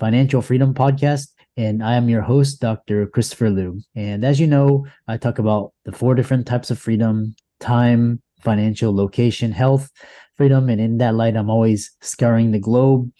Financial Freedom Podcast. And I am your host, Dr. Christopher Loo. And as you know, I talk about the four different types of freedom time, financial, location, health, freedom. And in that light, I'm always scouring the globe,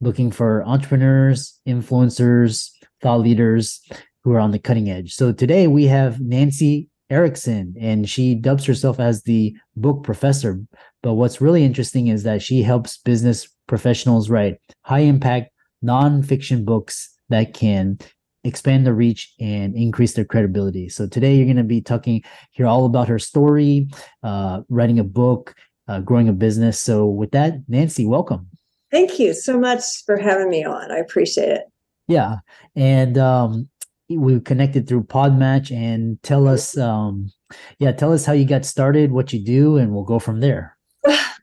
looking for entrepreneurs, influencers, thought leaders who are on the cutting edge. So today we have Nancy Erickson, and she dubs herself as the book professor. But what's really interesting is that she helps business professionals write high impact nonfiction books that can expand their reach and increase their credibility. So today you're going to be talking here all about her story, uh, writing a book, uh, growing a business. So with that, Nancy, welcome. Thank you so much for having me on. I appreciate it. Yeah, and um, we connected through Podmatch. And tell us, um, yeah, tell us how you got started, what you do, and we'll go from there.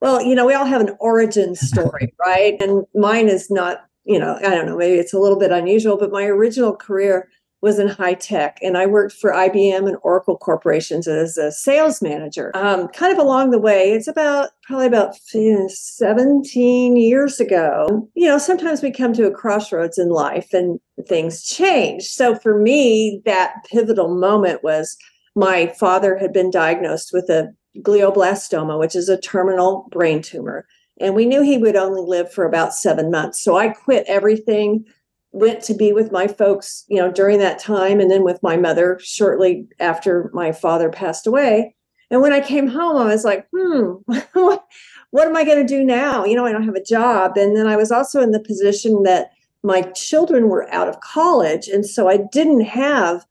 Well, you know, we all have an origin story, right? And mine is not, you know, I don't know, maybe it's a little bit unusual, but my original career was in high tech and I worked for IBM and Oracle corporations as a sales manager. Um, kind of along the way, it's about probably about 17 years ago. You know, sometimes we come to a crossroads in life and things change. So for me, that pivotal moment was my father had been diagnosed with a glioblastoma, which is a terminal brain tumor. And we knew he would only live for about seven months. So I quit everything, went to be with my folks, you know, during that time, and then with my mother shortly after my father passed away. And when I came home, I was like, hmm, what am I going to do now? You know, I don't have a job. And then I was also in the position that my children were out of college. And so I didn't have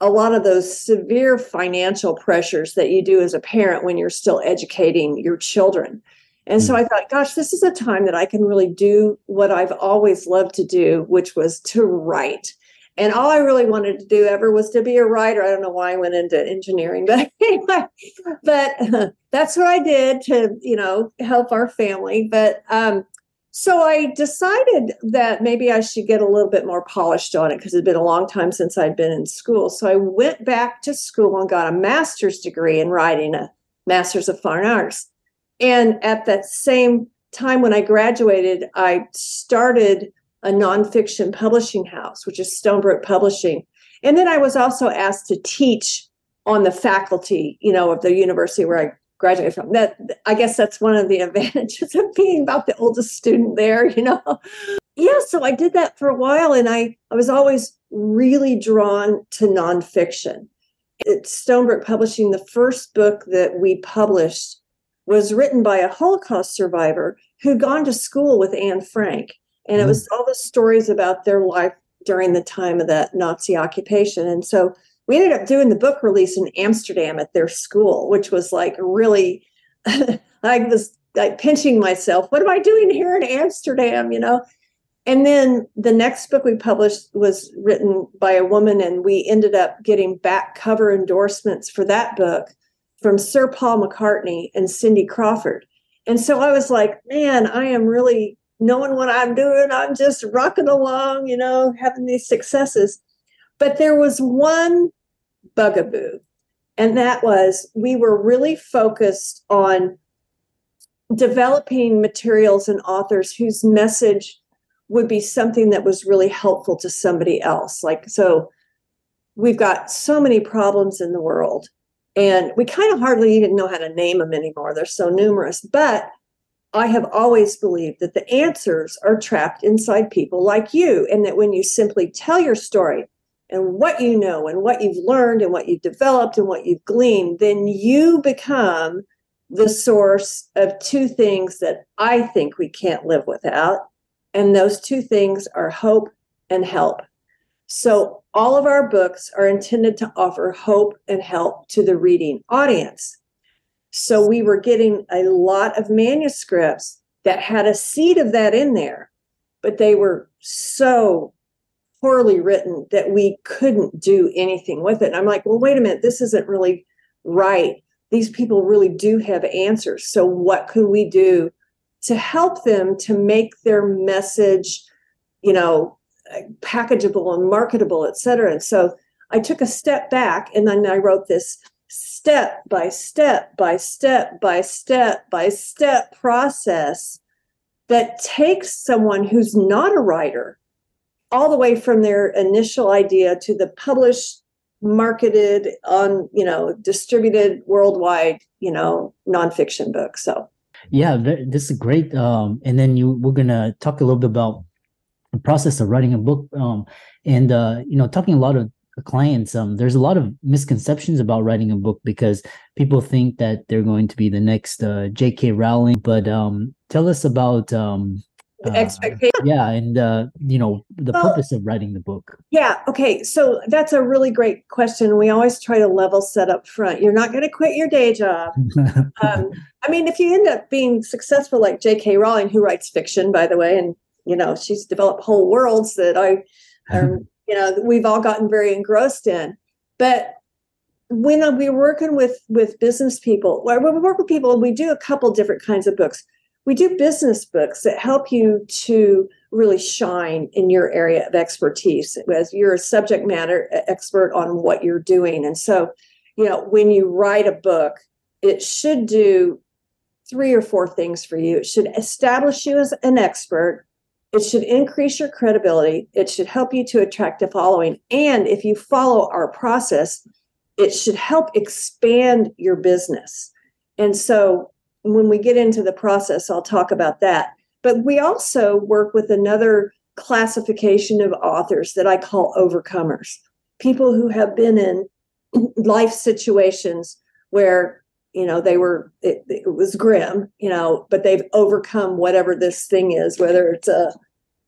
a lot of those severe financial pressures that you do as a parent when you're still educating your children. And so hmm. I thought, gosh, this is a time that I can really do what I've always loved to do, which was to write. And all I really wanted to do ever was to be a writer. I don't know why I went into engineering, but anyway, but that's what I did to, you know, help our family. But um, so I decided that maybe I should get a little bit more polished on it because it had been a long time since I'd been in school. So I went back to school and got a master's degree in writing, a master's of fine arts. And at that same time when I graduated, I started a nonfiction publishing house, which is Stonebrook Publishing. And then I was also asked to teach on the faculty, you know, of the university where I graduate from. That I guess that's one of the advantages of being about the oldest student there, you know. Yeah, so I did that for a while and I, I was always really drawn to nonfiction. At Stonebrook Publishing, the first book that we published was written by a Holocaust survivor who'd gone to school with Anne Frank. And it mm-hmm. was all the stories about their life during the time of that Nazi occupation. And so we ended up doing the book release in Amsterdam at their school, which was like really, I was like pinching myself. What am I doing here in Amsterdam? You know? And then the next book we published was written by a woman, and we ended up getting back cover endorsements for that book from Sir Paul McCartney and Cindy Crawford. And so I was like, man, I am really knowing what I'm doing. I'm just rocking along, you know, having these successes. But there was one bugaboo. And that was we were really focused on developing materials and authors whose message would be something that was really helpful to somebody else. Like, so we've got so many problems in the world and we kind of hardly even know how to name them anymore. They're so numerous. But I have always believed that the answers are trapped inside people like you, and that when you simply tell your story and what you know and what you've learned and what you've developed and what you've gleaned, then you become the source of two things that I think we can't live without. And those two things are hope and help. So, all of our books are intended to offer hope and help to the reading audience. So, we were getting a lot of manuscripts that had a seed of that in there, but they were so poorly written that we couldn't do anything with it. And I'm like, well, wait a minute, this isn't really right. These people really do have answers. So, what can we do to help them to make their message, you know, packageable and marketable, et cetera. And so I took a step back and then I wrote this step by step by step by step by step process that takes someone who's not a writer all the way from their initial idea to the published marketed on you know distributed worldwide you know nonfiction book so. Yeah this is great um and then you we're gonna talk a little bit about the process of writing a book um, and uh, you know talking a lot of clients um, there's a lot of misconceptions about writing a book because people think that they're going to be the next uh, jk rowling but um, tell us about um, uh, expectation. yeah and uh, you know the well, purpose of writing the book. Yeah okay so that's a really great question we always try to level set up front you're not going to quit your day job. Um, i mean if you end up being successful like jk rowling who writes fiction by the way and you know she's developed whole worlds that i are you know we've all gotten very engrossed in. But when we're working with with business people when we work with people we do a couple different kinds of books we do business books that help you to really shine in your area of expertise as you're a subject matter expert on what you're doing and so you know when you write a book it should do three or four things for you it should establish you as an expert it should increase your credibility. It should help you to attract a following. And if you follow our process, it should help expand your business. And so when we get into the process, I'll talk about that. But we also work with another classification of authors that I call overcomers people who have been in life situations where you know they were it, it, was grim you know but they've overcome whatever this thing is whether it's a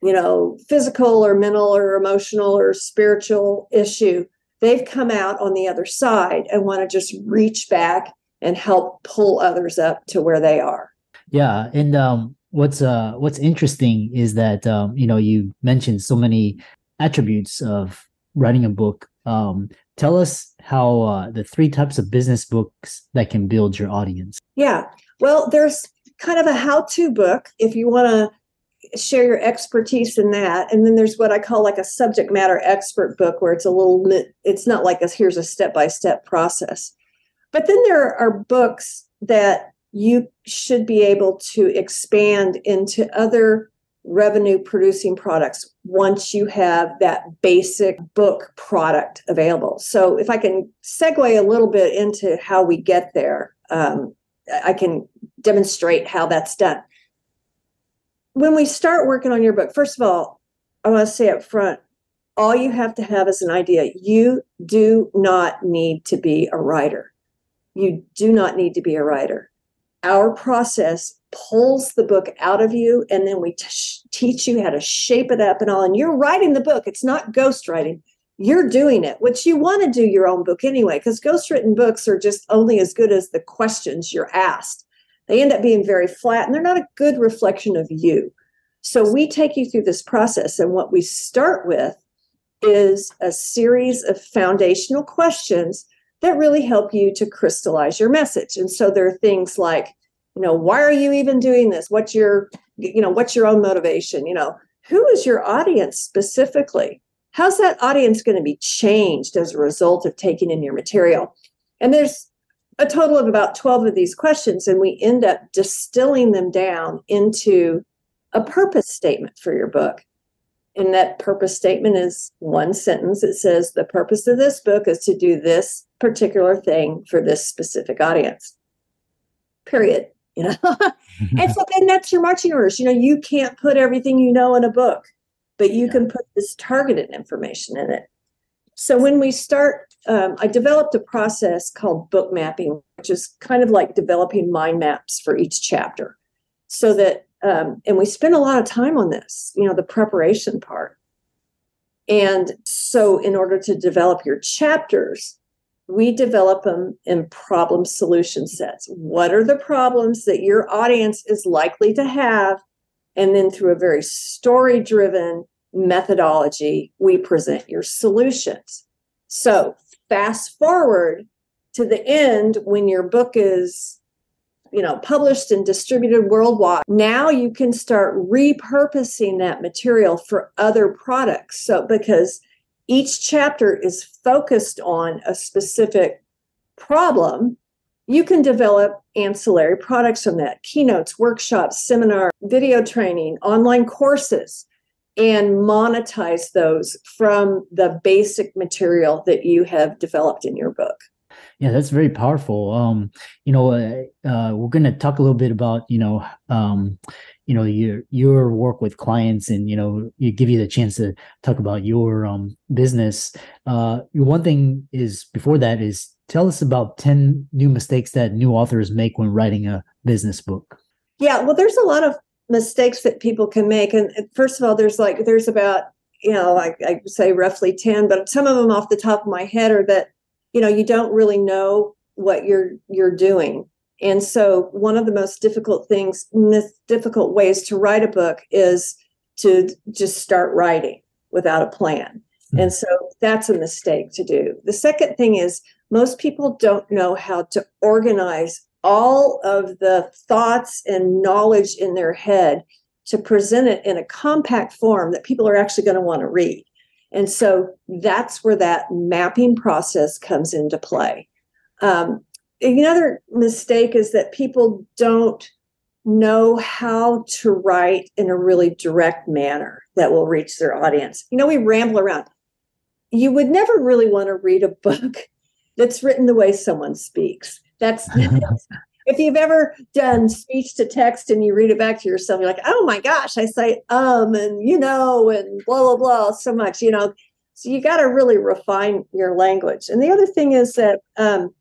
you know physical or mental or emotional or spiritual issue they've come out on the other side and want to just reach back and help pull others up to where they are yeah and um what's uh what's interesting is that um you know you mentioned so many attributes of writing a book um tell us how uh, the three types of business books that can build your audience. Yeah. Well, there's kind of a how to book if you want to share your expertise in that. And then there's what I call like a subject matter expert book where it's a little, it's not like a here's a step by step process. But then there are books that you should be able to expand into other revenue producing products once you have that basic book product available. So, if I can segue a little bit into how we get there, um, I can demonstrate how that's done. When we start working on your book, first of all, I want to say up front all you have to have is an idea. You do not need to be a writer. You do not need to be a writer. Our process pulls the book out of you and then we t- teach you how to shape it up and all and you're writing the book. It's not ghostwriting. You're doing it which you want to do your own book anyway because ghostwritten books are just only as good as the questions you're asked. They end up being very flat and they're not a good reflection of you. So we take you through this process and what we start with is a series of foundational questions that really help you to crystallize your message. And so there are things like you know why are you even doing this? What's your you know what's your own motivation? You know who is your audience specifically? How's that audience going to be changed as a result of taking in your material? And there's a total of about 12 of these questions and we end up distilling them down into a purpose statement for your book. And that purpose statement is one sentence. It says, The purpose of this book is to do this particular thing for this specific audience. Period. You know, and so then that's your marching orders. You know, you can't put everything you know in a book, but you yeah. can put this targeted information in it. So when we start, um, I developed a process called book mapping, which is kind of like developing mind maps for each chapter, so that um, and we spend a lot of time on this, you know, the preparation part. And so, in order to develop your chapters, we develop them in problem solution sets. What are the problems that your audience is likely to have? And then, through a very story driven methodology, we present your solutions. So, fast forward to the end when your book is you know published and distributed worldwide now you can start repurposing that material for other products so because each chapter is focused on a specific problem you can develop ancillary products from that keynotes workshops seminar video training online courses and monetize those from the basic material that you have developed in your book yeah, that's very powerful. Um, you know, uh, uh, we're going to talk a little bit about you know, um, you know, your your work with clients, and you know, you give you the chance to talk about your um business. Uh, one thing is before that is tell us about ten new mistakes that new authors make when writing a business book. Yeah, well, there's a lot of mistakes that people can make, and first of all, there's like there's about you know, I, I say roughly ten, but some of them off the top of my head are that you know you don't really know what you're you're doing and so one of the most difficult things difficult ways to write a book is to just start writing without a plan mm-hmm. and so that's a mistake to do the second thing is most people don't know how to organize all of the thoughts and knowledge in their head to present it in a compact form that people are actually going to want to read and so that's where that mapping process comes into play. Um, another mistake is that people don't know how to write in a really direct manner that will reach their audience. You know, we ramble around. You would never really want to read a book that's written the way someone speaks. That's if you've ever done speech to text and you read it back to yourself, you're like, oh my gosh, I say um and you know and blah blah blah so much, you know. So you got to really refine your language. And the other thing is that um,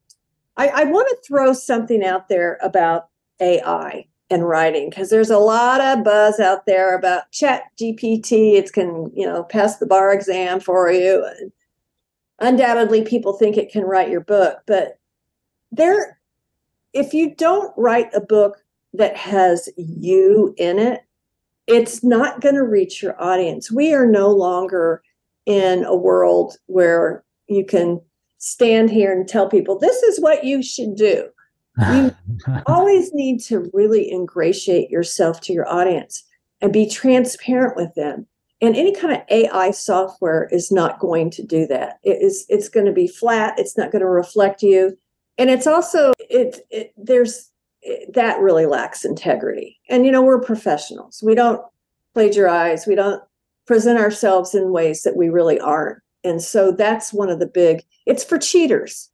I, I want to throw something out there about AI and writing because there's a lot of buzz out there about chat gpt it's can you know pass the bar exam for you undoubtedly people think it can write your book but there if you don't write a book that has you in it, it's not going to reach your audience. We are no longer in a world where you can stand here and tell people this is what you should do. You always need to really ingratiate yourself to your audience and be transparent with them. And any kind of AI software is not going to do that. It is it's going to be flat, it's not going to reflect you and it's also it, it there's it, that really lacks integrity and you know we're professionals we don't plagiarize we don't present ourselves in ways that we really aren't and so that's one of the big it's for cheaters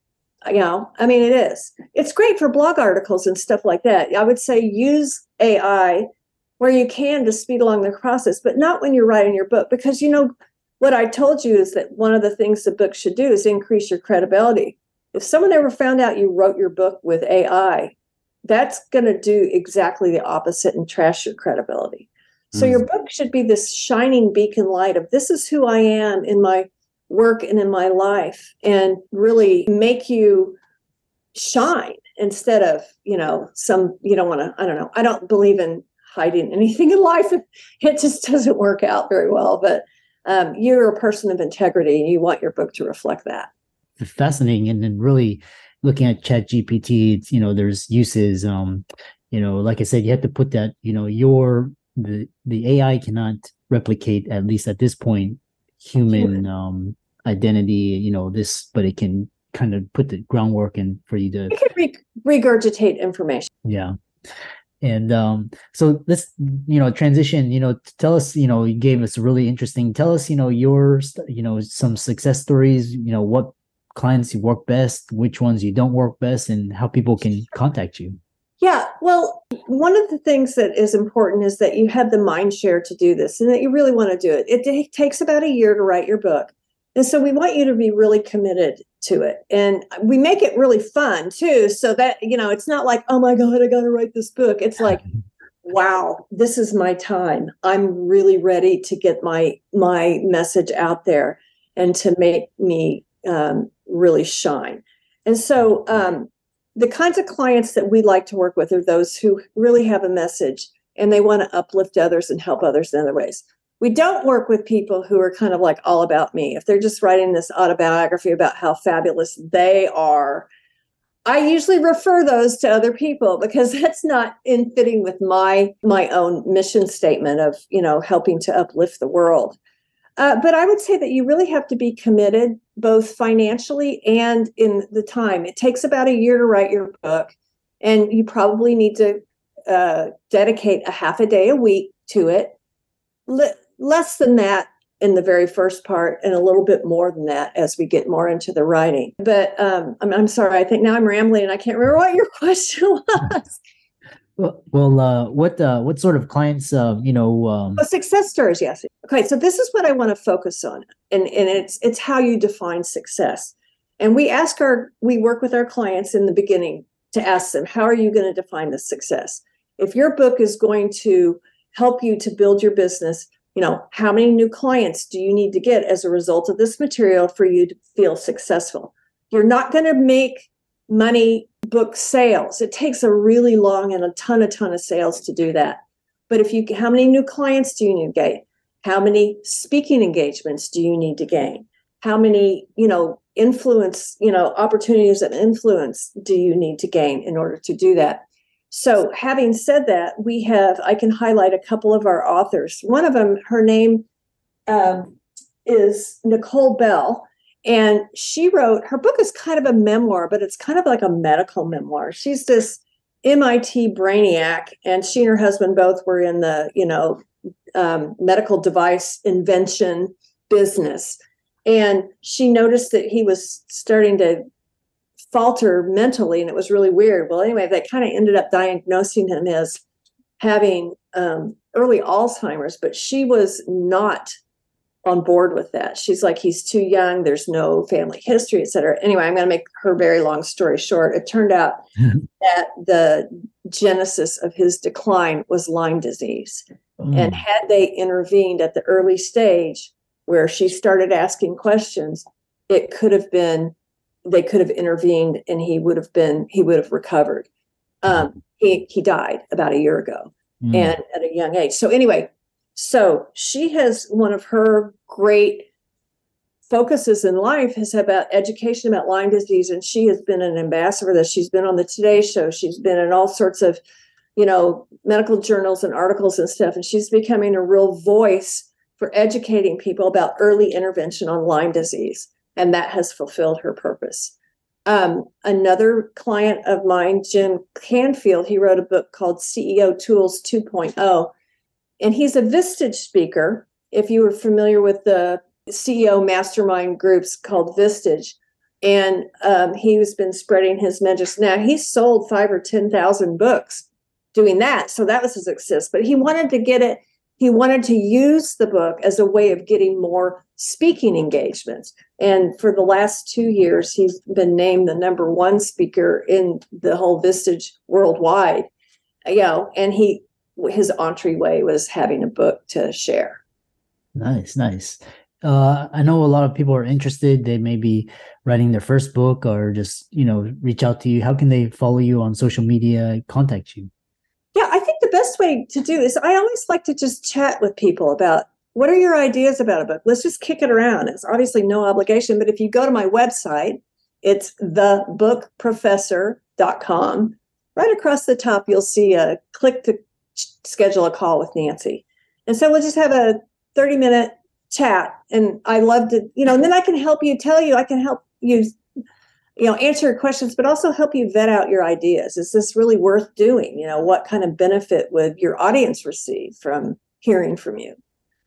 you know i mean it is it's great for blog articles and stuff like that i would say use ai where you can to speed along the process but not when you're writing your book because you know what i told you is that one of the things the book should do is increase your credibility if someone ever found out you wrote your book with AI, that's going to do exactly the opposite and trash your credibility. So mm. your book should be this shining beacon light of this is who I am in my work and in my life and really make you shine instead of, you know, some you don't want to I don't know. I don't believe in hiding anything in life. It just doesn't work out very well, but um, you're a person of integrity and you want your book to reflect that fascinating and then really looking at chat gpt you know there's uses um you know like i said you have to put that you know your the the ai cannot replicate at least at this point human um identity you know this but it can kind of put the groundwork in for you to it can re- regurgitate information yeah And um, so let's you know transition. You know, tell us. You know, you gave us really interesting. Tell us. You know, your you know some success stories. You know, what clients you work best, which ones you don't work best, and how people can contact you. Yeah, well, one of the things that is important is that you have the mind share to do this and that you really want to do it. It takes about a year to write your book. And so we want you to be really committed to it. And we make it really fun too. So that, you know, it's not like, oh my God, I got to write this book. It's like, wow, this is my time. I'm really ready to get my my message out there and to make me um, really shine. And so um, the kinds of clients that we like to work with are those who really have a message and they want to uplift others and help others in other ways. We don't work with people who are kind of like all about me. If they're just writing this autobiography about how fabulous they are, I usually refer those to other people because that's not in fitting with my my own mission statement of, you know, helping to uplift the world. Uh, but I would say that you really have to be committed both financially and in the time. It takes about a year to write your book, and you probably need to uh, dedicate a half a day a week to it. Le- less than that in the very first part, and a little bit more than that as we get more into the writing. But um, I'm, I'm sorry, I think now I'm rambling and I can't remember what your question was. Well, well uh, what uh, what sort of clients, uh, you know? Um... Oh, success stories, yes. Okay, so this is what I want to focus on, and and it's it's how you define success. And we ask our we work with our clients in the beginning to ask them, how are you going to define the success? If your book is going to help you to build your business, you know, how many new clients do you need to get as a result of this material for you to feel successful? You're not going to make money book sales. It takes a really long and a ton, a ton of sales to do that. But if you, how many new clients do you need to gain? How many speaking engagements do you need to gain? How many, you know, influence, you know, opportunities of influence do you need to gain in order to do that? So, having said that, we have, I can highlight a couple of our authors. One of them, her name um, is Nicole Bell, and she wrote her book is kind of a memoir, but it's kind of like a medical memoir. She's this MIT brainiac, and she and her husband both were in the, you know, um, medical device invention business. And she noticed that he was starting to falter mentally, and it was really weird. Well, anyway, they kind of ended up diagnosing him as having um, early Alzheimer's, but she was not on board with that. She's like, he's too young. There's no family history, et cetera. Anyway, I'm going to make her very long story short. It turned out that the genesis of his decline was Lyme disease. Mm. And had they intervened at the early stage where she started asking questions, it could have been, they could have intervened and he would have been, he would have recovered. Um, he, he died about a year ago mm. and at a young age. So, anyway, so she has one of her great focuses in life is about education about Lyme disease, and she has been an ambassador that she's been on the Today Show. She's been in all sorts of, you know, medical journals and articles and stuff, and she's becoming a real voice for educating people about early intervention on Lyme disease, and that has fulfilled her purpose. Um, another client of mine, Jim Canfield, he wrote a book called CEO Tools 2.0 and he's a Vistage speaker. If you were familiar with the CEO mastermind groups called Vistage, and um, he's been spreading his message. Now he's sold five or ten thousand books doing that, so that was a success. But he wanted to get it. He wanted to use the book as a way of getting more speaking engagements. And for the last two years, he's been named the number one speaker in the whole Vistage worldwide. You know, and he his entryway was having a book to share. Nice, nice. Uh, I know a lot of people are interested. They may be writing their first book or just, you know, reach out to you. How can they follow you on social media, contact you? Yeah, I think the best way to do this, I always like to just chat with people about what are your ideas about a book? Let's just kick it around. It's obviously no obligation, but if you go to my website, it's thebookprofessor.com. Right across the top, you'll see a click to schedule a call with Nancy. And so we'll just have a 30 minute chat. And I love to, you know, and then I can help you tell you, I can help you you know answer your questions but also help you vet out your ideas is this really worth doing you know what kind of benefit would your audience receive from hearing from you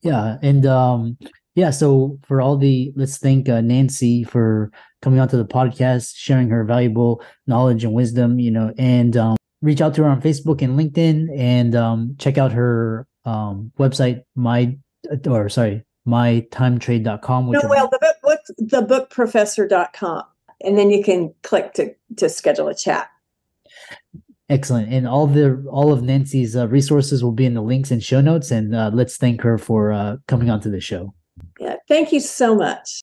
yeah and um yeah so for all the let's thank uh, nancy for coming onto the podcast sharing her valuable knowledge and wisdom you know and um, reach out to her on facebook and linkedin and um, check out her um, website my or sorry mytimetrade.com no, well the book, the bookprofessor.com and then you can click to to schedule a chat. Excellent. And all the all of nancy's uh, resources will be in the links and show notes and uh, let's thank her for uh, coming onto the show. Yeah thank you so much